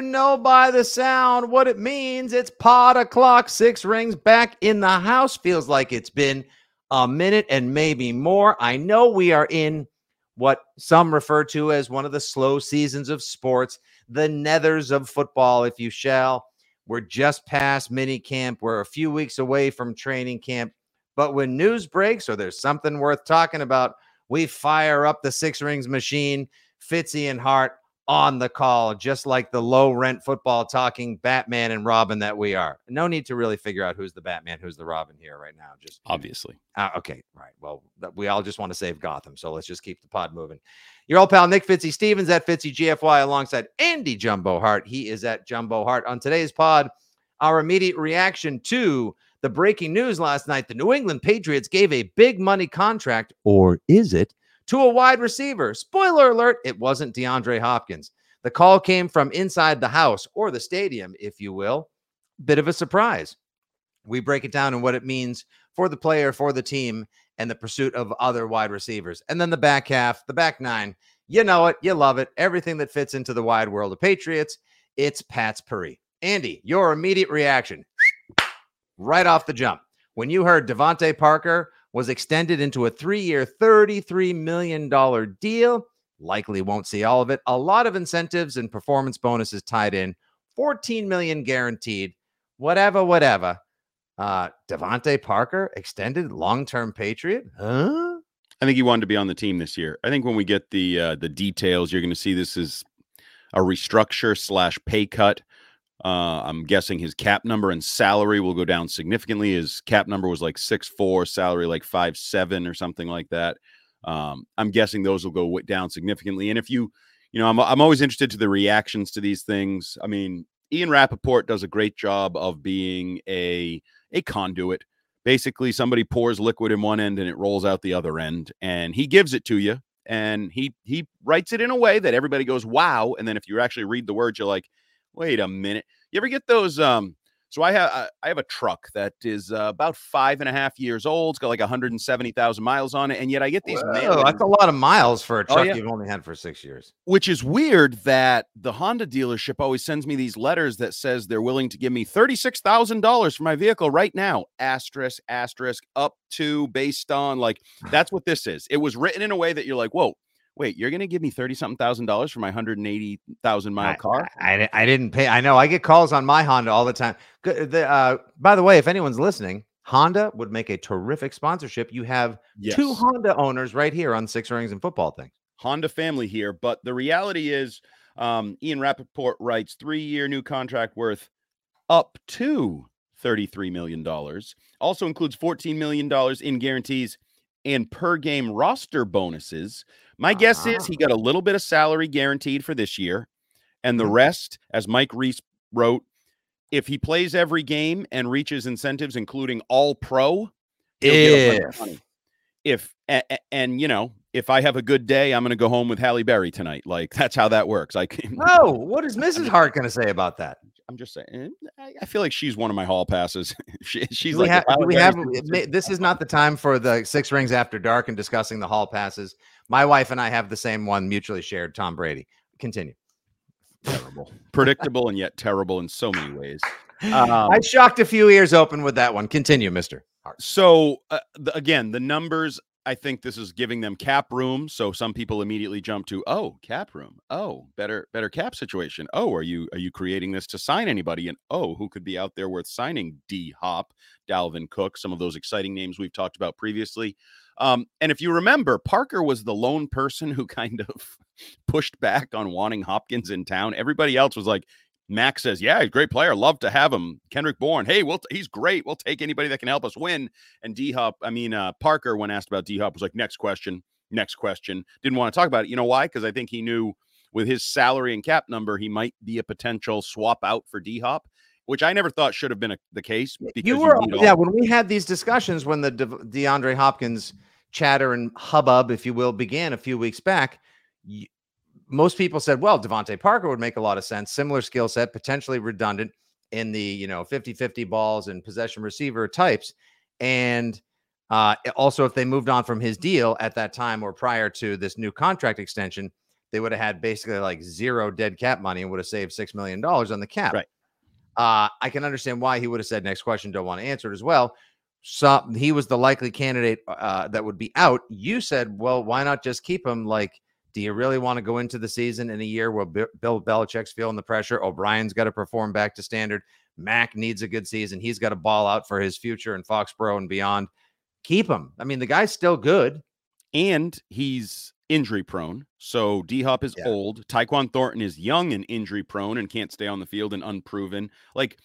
You know by the sound what it means. It's pot o'clock, six rings back in the house. Feels like it's been a minute and maybe more. I know we are in what some refer to as one of the slow seasons of sports, the nethers of football, if you shall. We're just past mini camp. We're a few weeks away from training camp. But when news breaks or there's something worth talking about, we fire up the six rings machine. Fitzy and Hart on the call, just like the low rent football talking Batman and Robin that we are. No need to really figure out who's the Batman, who's the Robin here right now. Just obviously. Uh, okay, right. Well, we all just want to save Gotham, so let's just keep the pod moving. Your old pal Nick Fitzy Stevens at Fitzy GFY alongside Andy Jumbo Hart. He is at Jumbo Hart on today's pod. Our immediate reaction to the breaking news last night: the New England Patriots gave a big money contract, or is it? To a wide receiver. Spoiler alert, it wasn't DeAndre Hopkins. The call came from inside the house or the stadium, if you will. Bit of a surprise. We break it down and what it means for the player, for the team, and the pursuit of other wide receivers. And then the back half, the back nine. You know it, you love it. Everything that fits into the wide world of Patriots. It's Pat's Puri. Andy, your immediate reaction right off the jump when you heard DeVante Parker was extended into a three year, $33 million deal. Likely won't see all of it. A lot of incentives and performance bonuses tied in. 14 million guaranteed. Whatever, whatever. Uh DeVante Parker extended long-term Patriot. Huh? I think he wanted to be on the team this year. I think when we get the uh, the details, you're going to see this is a restructure slash pay cut. Uh, I'm guessing his cap number and salary will go down significantly. His cap number was like six four, salary like five seven or something like that. Um, I'm guessing those will go down significantly. And if you, you know, I'm I'm always interested to the reactions to these things. I mean, Ian Rapoport does a great job of being a a conduit. Basically, somebody pours liquid in one end and it rolls out the other end, and he gives it to you. And he he writes it in a way that everybody goes, "Wow!" And then if you actually read the words, you're like, wait a minute. You ever get those? Um, so I have I have a truck that is uh, about five and a half years old. It's got like 170,000 miles on it, and yet I get these. That's a lot of miles for a truck oh, yeah. you've only had for six years. Which is weird that the Honda dealership always sends me these letters that says they're willing to give me thirty six thousand dollars for my vehicle right now. Asterisk, asterisk, up to based on like that's what this is. It was written in a way that you're like, whoa wait, you're going to give me 30 something thousand dollars for my 180,000 mile car? I, I, I, didn't pay. I know I get calls on my Honda all the time. The, uh, by the way, if anyone's listening, Honda would make a terrific sponsorship. You have yes. two Honda owners right here on Six Rings and Football Things. Honda family here. But the reality is, um, Ian Rapoport writes three year new contract worth up to $33 million. Also includes $14 million in guarantees and per game roster bonuses. My uh-huh. guess is he got a little bit of salary guaranteed for this year, and the mm-hmm. rest, as Mike Reiss wrote, if he plays every game and reaches incentives, including all pro, if if and, and, you know if I have a good day, I'm going to go home with Halle Berry tonight. Like that's how that works. I can. Oh, what is Mrs. Hart going to say about that? I'm just saying. Eh, I feel like she's one of my hall passes. she, she's we like. Have, we have. This is not the time for the six rings after dark and discussing the hall passes. My wife and I have the same one mutually shared. Tom Brady. Continue. Terrible, predictable, and yet terrible in so many ways. Um, I shocked a few ears open with that one. Continue, Mister. So uh, the, again, the numbers I think this is giving them cap room. So some people immediately jump to, oh, cap room. Oh, better, better cap situation. Oh, are you are you creating this to sign anybody? And oh, who could be out there worth signing? D Hop, Dalvin Cook, some of those exciting names we've talked about previously. Um, and if you remember, Parker was the lone person who kind of pushed back on wanting Hopkins in town. Everybody else was like, Mac says, "Yeah, great player. Love to have him." Kendrick Bourne, "Hey, we'll t- he's great. We'll take anybody that can help us win." And D Hop, I mean uh, Parker, when asked about D Hop, was like, "Next question, next question." Didn't want to talk about it. You know why? Because I think he knew with his salary and cap number, he might be a potential swap out for D Hop, which I never thought should have been a, the case. Because you were, you yeah, when we had these discussions when the De- DeAndre Hopkins chatter and hubbub, if you will, began a few weeks back most people said, well, DeVante Parker would make a lot of sense. Similar skill set, potentially redundant in the, you know, 50 50 balls and possession receiver types. And uh, also, if they moved on from his deal at that time or prior to this new contract extension, they would have had basically like zero dead cap money and would have saved $6 million on the cap. Right. Uh, I can understand why he would have said next question, don't want to answer it as well. So he was the likely candidate uh, that would be out. You said, well, why not just keep him like do you really want to go into the season in a year where Bill Belichick's feeling the pressure? O'Brien's got to perform back to standard. Mac needs a good season. He's got to ball out for his future in Foxborough and beyond. Keep him. I mean, the guy's still good. And he's injury prone. So D Hop is yeah. old. Tyquan Thornton is young and injury prone and can't stay on the field and unproven. Like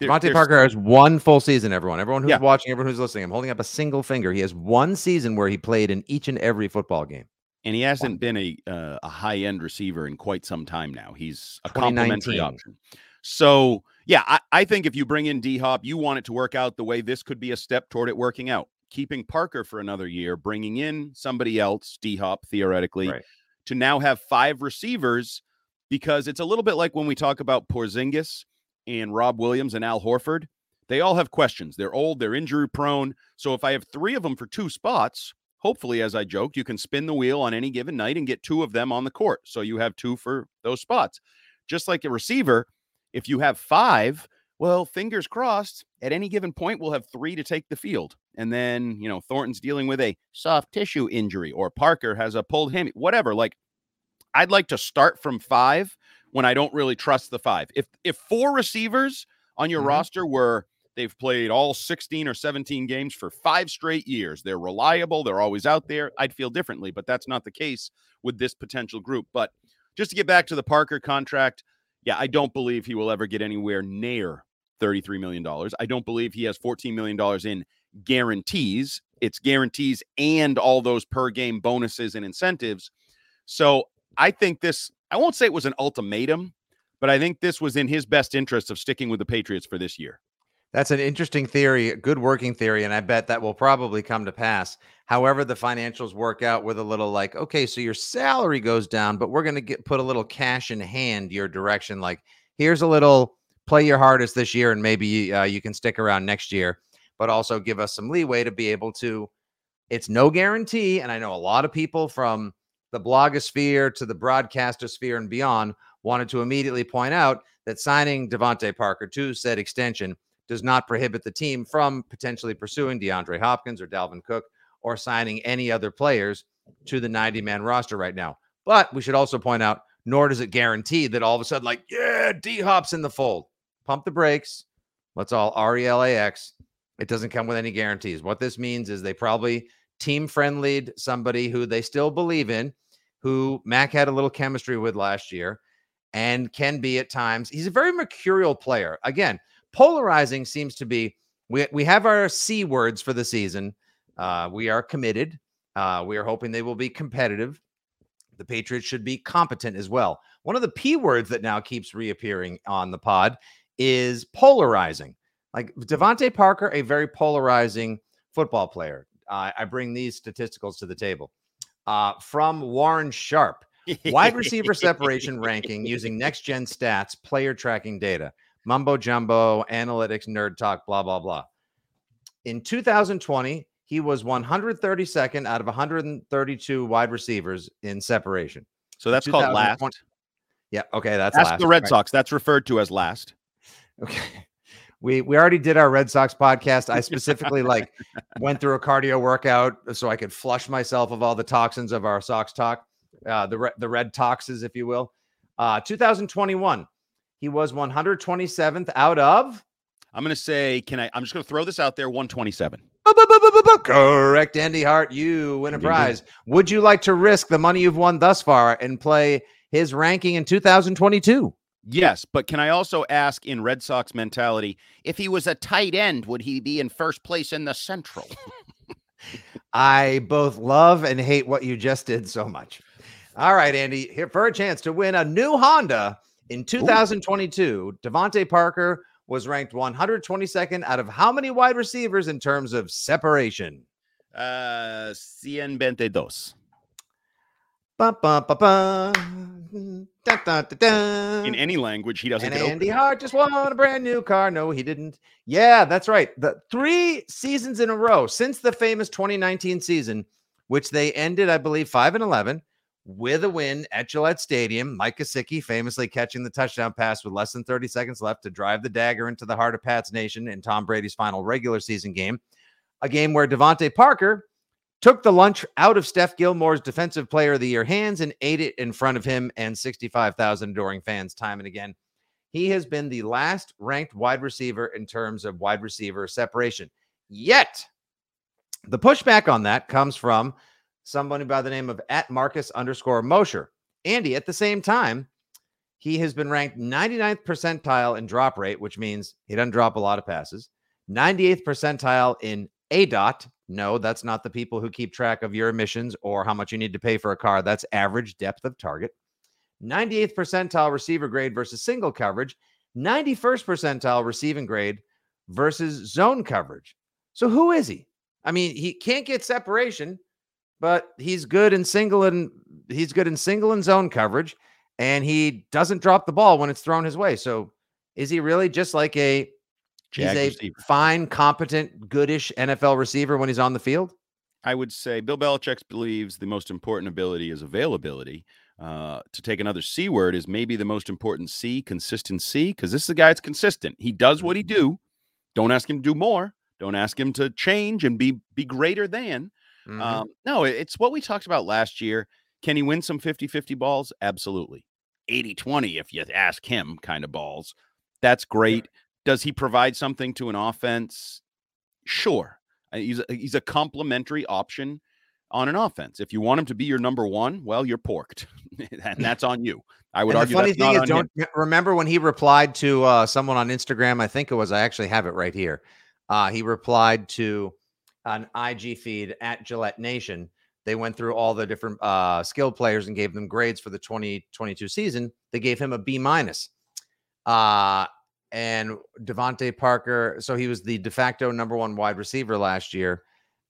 DeVante Parker has one full season, everyone. Everyone who's yeah. watching, everyone who's listening, I'm holding up a single finger. He has one season where he played in each and every football game and he hasn't been a uh, a high end receiver in quite some time now. He's a complimentary option. So yeah, I, I think if you bring in D Hop, you want it to work out the way this could be a step toward it working out. Keeping Parker for another year, bringing in somebody else, D Hop theoretically, right. to now have five receivers, because it's a little bit like when we talk about Porzingis and Rob Williams and Al Horford. They all have questions. They're old, they're injury prone. So if I have three of them for two spots, hopefully, as I joked, you can spin the wheel on any given night and get two of them on the court. So you have two for those spots. Just like a receiver, if you have five, well, fingers crossed, at any given point, we'll have three to take the field. And then, you know, Thornton's dealing with a soft tissue injury or Parker has a pulled hammy, whatever. Like, I'd like to start from five when I don't really trust the five. If if four receivers on your mm-hmm. roster were They've played all 16 or 17 games for five straight years. They're reliable. They're always out there. I'd feel differently, but that's not the case with this potential group. But just to get back to the Parker contract, yeah, I don't believe he will ever get anywhere near $33 million. I don't believe he has $14 million in guarantees. It's guarantees and all those per game bonuses and incentives. So I think this, I won't say it was an ultimatum, but I think this was in his best interest of sticking with the Patriots for this year. That's an interesting theory, good working theory, and I bet that will probably come to pass. However, the financials work out with a little like, okay, so your salary goes down, but we're going to get put a little cash in hand your direction. Like, here's a little play your hardest this year, and maybe uh, you can stick around next year, but also give us some leeway to be able to. It's no guarantee, and I know a lot of people from the blogosphere to the broadcaster sphere and beyond wanted to immediately point out that signing DeVante Parker to said extension does not prohibit the team from potentially pursuing DeAndre Hopkins or Dalvin Cook or signing any other players to the 90 man roster right now. But we should also point out, nor does it guarantee that all of a sudden, like, yeah, D Hop's in the fold. Pump the brakes. Let's all R E L A X. It doesn't come with any guarantees. What this means is they probably team friendlied somebody who they still believe in, who Mac had a little chemistry with last year and can be at times. He's a very mercurial player. Again, Polarizing seems to be we we have our C words for the season. Uh, we are committed. Uh, we are hoping they will be competitive. The Patriots should be competent as well. One of the P words that now keeps reappearing on the pod is polarizing. Like DeVante Parker, a very polarizing football player. Uh, I bring these statisticals to the table. Uh, from Warren Sharp, wide receiver separation ranking using next gen stats, player tracking data mumbo jumbo, analytics, nerd talk, blah, blah, blah. In 2020, he was 132nd out of 132 wide receivers in separation. So that's called last. Yeah. Okay. That's Ask last. the Red right. Sox. That's referred to as last. Okay. We we already did our Red Sox podcast. I specifically like went through a cardio workout so I could flush myself of all the toxins of our Sox talk, uh, the re- the red toxins, if you will. Uh, 2021, he was 127th out of. I'm going to say, can I? I'm just going to throw this out there 127. Correct, Andy Hart. You win a prize. Would you like to risk the money you've won thus far and play his ranking in 2022? Yes, but can I also ask in Red Sox mentality, if he was a tight end, would he be in first place in the Central? I both love and hate what you just did so much. All right, Andy, here for a chance to win a new Honda in 2022. DeVante Parker was ranked 122nd out of how many wide receivers in terms of separation? Uh, 122. Bum, bum, bum, bum. Dun, dun, dun, dun. In any language, he doesn't And Andy. Hart just won a brand new car. No, he didn't. Yeah, that's right. The three seasons in a row since the famous 2019 season, which they ended, I believe, five and 11 with a win at Gillette Stadium. Mike Gesicki famously catching the touchdown pass with less than 30 seconds left to drive the dagger into the heart of Pat's Nation in Tom Brady's final regular season game. A game where DeVante Parker took the lunch out of Steph Gilmore's Defensive Player of the Year hands and ate it in front of him and 65,000 adoring fans time and again. He has been the last ranked wide receiver in terms of wide receiver separation. Yet, the pushback on that comes from somebody by the name of at Marcus underscore Mosher. Andy, at the same time, he has been ranked 99th percentile in drop rate, which means he doesn't drop a lot of passes, 98th percentile in A dot. No, that's not the people who keep track of your emissions or how much you need to pay for a car. That's average depth of target. 98th percentile receiver grade versus single coverage, 91st percentile receiving grade versus zone coverage. So who is he? I mean, he can't get separation, but he's good in single and he's good in single and zone coverage, and he doesn't drop the ball when it's thrown his way. So is he really just like a Jag he's a receiver. fine, competent, goodish NFL receiver when he's on the field? I would say Bill Belichick believes the most important ability is availability. Uh, to take another C word is maybe the most important C, consistency, because this is a guy that's consistent. He does what he do. Don't ask him to do more. Don't ask him to change and be be greater than. Mhm. Um, no, it's what we talked about last year. Can he win some 50 50 balls? Absolutely. 80 20, if you ask him, kind of balls. That's great. Does he provide something to an offense? Sure. Uh, He's a, he's a complementary option on an offense. If you want him to be your number one, well, you're porked, and that's on you. I would and argue the funny thing is, don't remember when he replied to uh, someone on Instagram. I think it was. I actually have it right here. Uh, he replied to an IG feed at Gillette Nation. They went through all the different uh, skilled players and gave them grades for the 2022 season. They gave him a B minus. Uh, and DeVante Parker. So he was the de facto number one wide receiver last year.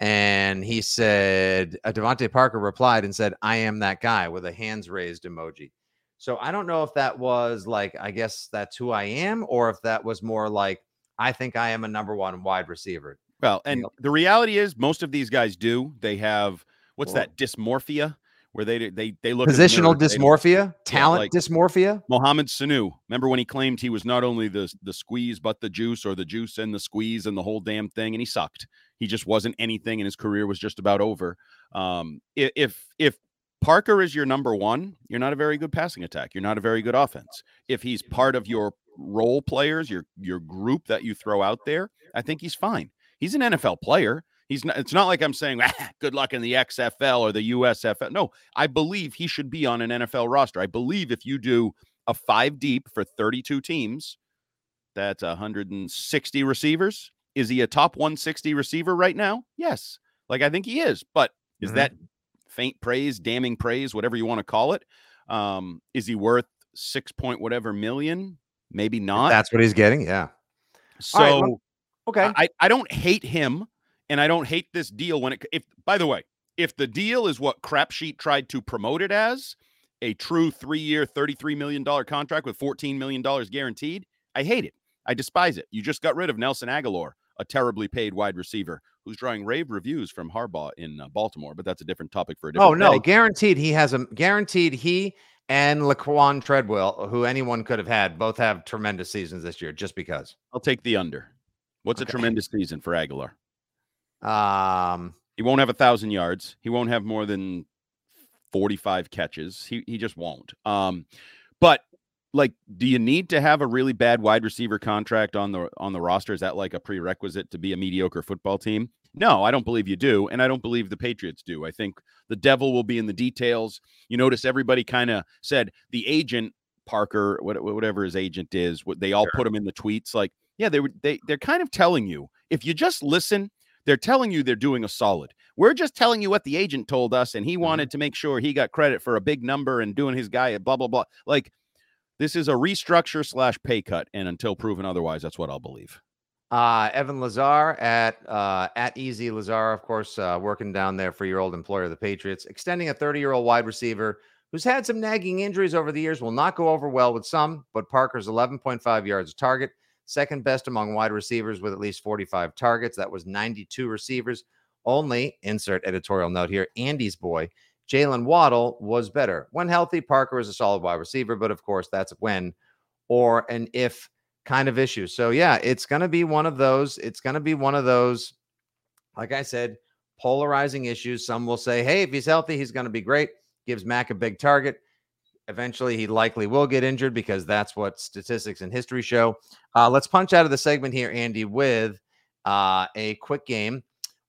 And he said, uh, DeVante Parker replied and said, I am that guy with a hands raised emoji. So I don't know if that was like, I guess that's who I am, or if that was more like, I think I am a number one wide receiver. Well, and know. the reality is, most of these guys do. They have what's that dysmorphia, where they they they look at the Positional mirror, dysmorphia, talent like- dysmorphia. Mohamed Sanu. Remember when he claimed he was not only the the squeeze but the juice, or the juice and the squeeze and the whole damn thing, and he sucked. He just wasn't anything, and his career was just about over. Um, if if Parker is your number one, you're not a very good passing attack. You're not a very good offense. If he's part of your role players, your your group that you throw out there, I think he's fine. He's an NFL player. He's not. It's not like I'm saying, ah, "Good luck in the XFL or the USFL." No, I believe he should be on an NFL roster. I believe if you do a five deep for 32 teams, that's 160 receivers. Is he a top 160 receiver right now? Yes. Like I think he is. But is Mhm. that faint praise, damning praise, whatever you want to call it? Um, is he worth six point whatever million? Maybe not. That's what he's getting. Yeah. so right, well, Okay. I, I don't hate him and I don't hate this deal when it if by the way, if the deal is what crap sheet tried to promote it as a true three year, $33 million contract with $14 million guaranteed, I hate it. I despise it. You just got rid of Nelson Agholor, a terribly paid wide receiver who's drawing rave reviews from Harbaugh in uh, Baltimore, but that's a different topic for a different Oh no, day. guaranteed he has a guaranteed he and Laquan Treadwell, who anyone could have had, both have tremendous seasons this year just because. I'll take the under. What's a tremendous season for Agholor? Um He won't have a thousand yards. He won't have more than 45 catches. He he just won't. Um, but like, do you need to have a really bad wide receiver contract on the on the roster? Is that like a prerequisite to be a mediocre football team? No, I don't believe you do, and I don't believe the Patriots do. I think the devil will be in the details. You notice everybody kind of said the agent Parker, what- whatever his agent is, what they all put him in the tweets. Like, yeah, they were they they're kind of telling you if you just listen, they're telling you they're doing a solid. We're just telling you what the agent told us, and he wanted to make sure he got credit for a big number and doing his guy at blah blah blah. Like, this is a restructure slash pay cut, and until proven otherwise, that's what I'll believe. uh Evan Lazar at uh at Easy Lazar, of course, uh working down there for your old employer, the Patriots, extending a 30-year-old wide receiver who's had some nagging injuries over the years will not go over well with some, but Parker's 11.5 yards a target, second best among wide receivers with at least 45 targets. That was 92 receivers. Only insert editorial note here Andy's boy, Jaylen Waddle, was better. When healthy, Parker is a solid wide receiver, but of course, that's when or an if kind of issue. So, yeah, it's going to be one of those. It's going to be one of those, like I said, polarizing issues. Some will say, hey, if he's healthy, he's going to be great. Gives Mac a big target. Eventually, he likely will get injured because that's what statistics and history show. Uh, let's punch out of the segment here, Andy, with uh, a quick game.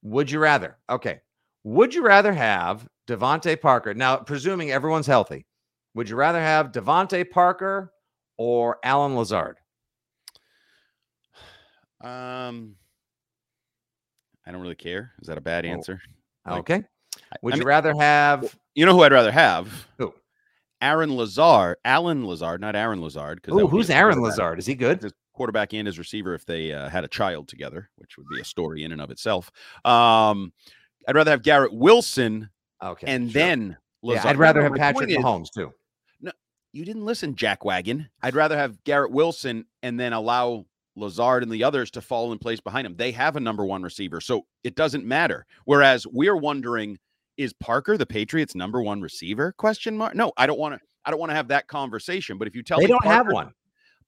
Would you rather? Okay. Would you rather have DeVante Parker? Now, presuming everyone's healthy, would you rather have DeVante Parker or Allen Lazard? Um, I don't really care. Is that a bad Oh, answer? Like, Okay. Would I you mean- rather have You know who I'd rather have? Who? Aaron Lazard, Allen Lazard, not Aaron Lazard. Because Ooh, who's Aaron Lazard? Is he good? his quarterback and his receiver if they uh, had a child together, which would be a story in and of itself. Um, I'd rather have Garrett Wilson Okay. and sure. then yeah, I'd rather No, have Patrick Mahomes too. you didn't listen, Jack Wagon. I'd rather have Garrett Wilson and then Allen Lazard and the others to fall in place behind him. They have a number one receiver, so it doesn't matter. Whereas we're wondering, is Parker the Patriots' number one receiver? Question mark. No, I don't want to. I don't want to have that conversation. But if you tell They me don't have one.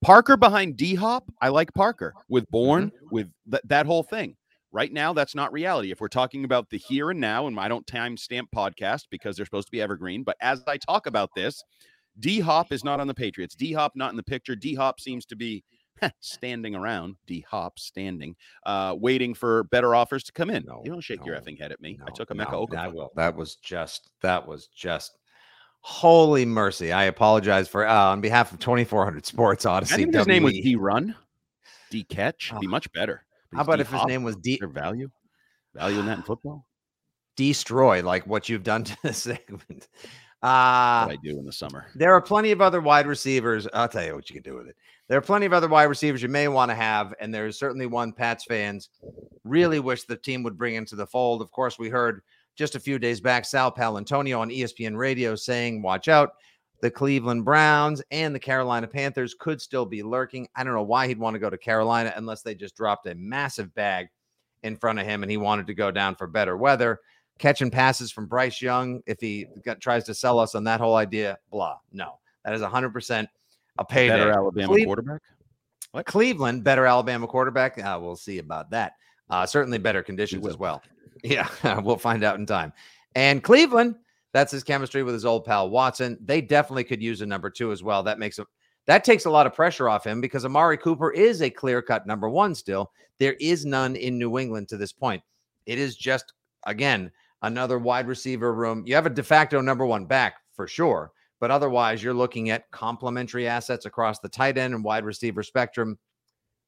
Parker behind D Hop, I like Parker with Bourne, Mm-hmm. with th- that whole thing. Right now, that's not reality. If we're talking about the here and now, and I don't timestamp podcast because they're supposed to be evergreen, but as I talk about this, D Hop is not on the Patriots. D Hop not in the picture. D Hop seems to be standing around. D Hop standing, uh, waiting for better offers to come in. No, you don't shake your effing head at me. I took a no, Mecca Okafor. that, will- that was just that was just holy mercy. I apologize for uh, on behalf of 2400 Sports Audacy. his name was D Run, D Catch. Be Oh. much better. How about D if his name was D Value? Value in that in football? Destroy, like what you've done to this segment? What Uh I do in the summer. There are plenty of other wide receivers. I'll tell you what you can do with it. There are plenty of other wide receivers you may want to have, and there's certainly one Pats fans really wish the team would bring into the fold. Of course, we heard just a few days back Sal Paolantonio on ESPN Radio saying, "Watch out." The Cleveland Browns and the Carolina Panthers could still be lurking. I don't know why he'd want to go to Carolina unless they just dropped a massive bag in front of him and he wanted to go down for better weather catching passes from Bryce Young if he got, tries to sell us on that whole idea. Blah. No, that is 100% a payday. Better Alabama Cle- quarterback. Cleveland, better Alabama quarterback. Uh, we'll see about that. Uh, certainly better conditions as well. Yeah, we'll find out in time. And Cleveland, that's his chemistry with his old pal Watson. They definitely could use a number two as well. That makes it that takes a lot of pressure off him because Amari Cooper is a clear cut number one still. There is none in New England to this point. It is just again another wide receiver room. You have a de facto number one back for sure, but otherwise you're looking at complementary assets across the tight end and wide receiver spectrum.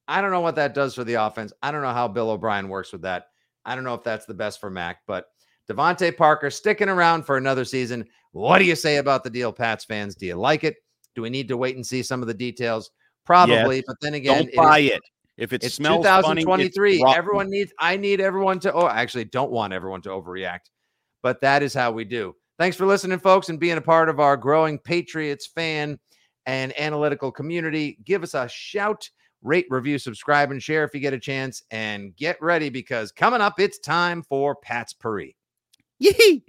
I don't know what that does for the offense. I don't know how Bill O'Brien works with that. I don't know if that's the best for Mac, but DeVante Parker sticking around for another season. What do you say about the deal, Pats fans? Do you like it? Do we need to wait and see some of the details? Probably, but then again, Don't it is- buy it. If it it's smells funny, it's 2023. rotten. everyone needs. I need everyone to. Oh, actually, don't want everyone to overreact, but that is how we do. Thanks for listening, folks, and being a part of our growing Patriots fan and analytical community. Give us a shout. Rate, review, subscribe, and share if you get a chance. And get ready because coming up, it's time for Pat's Paris. Yee.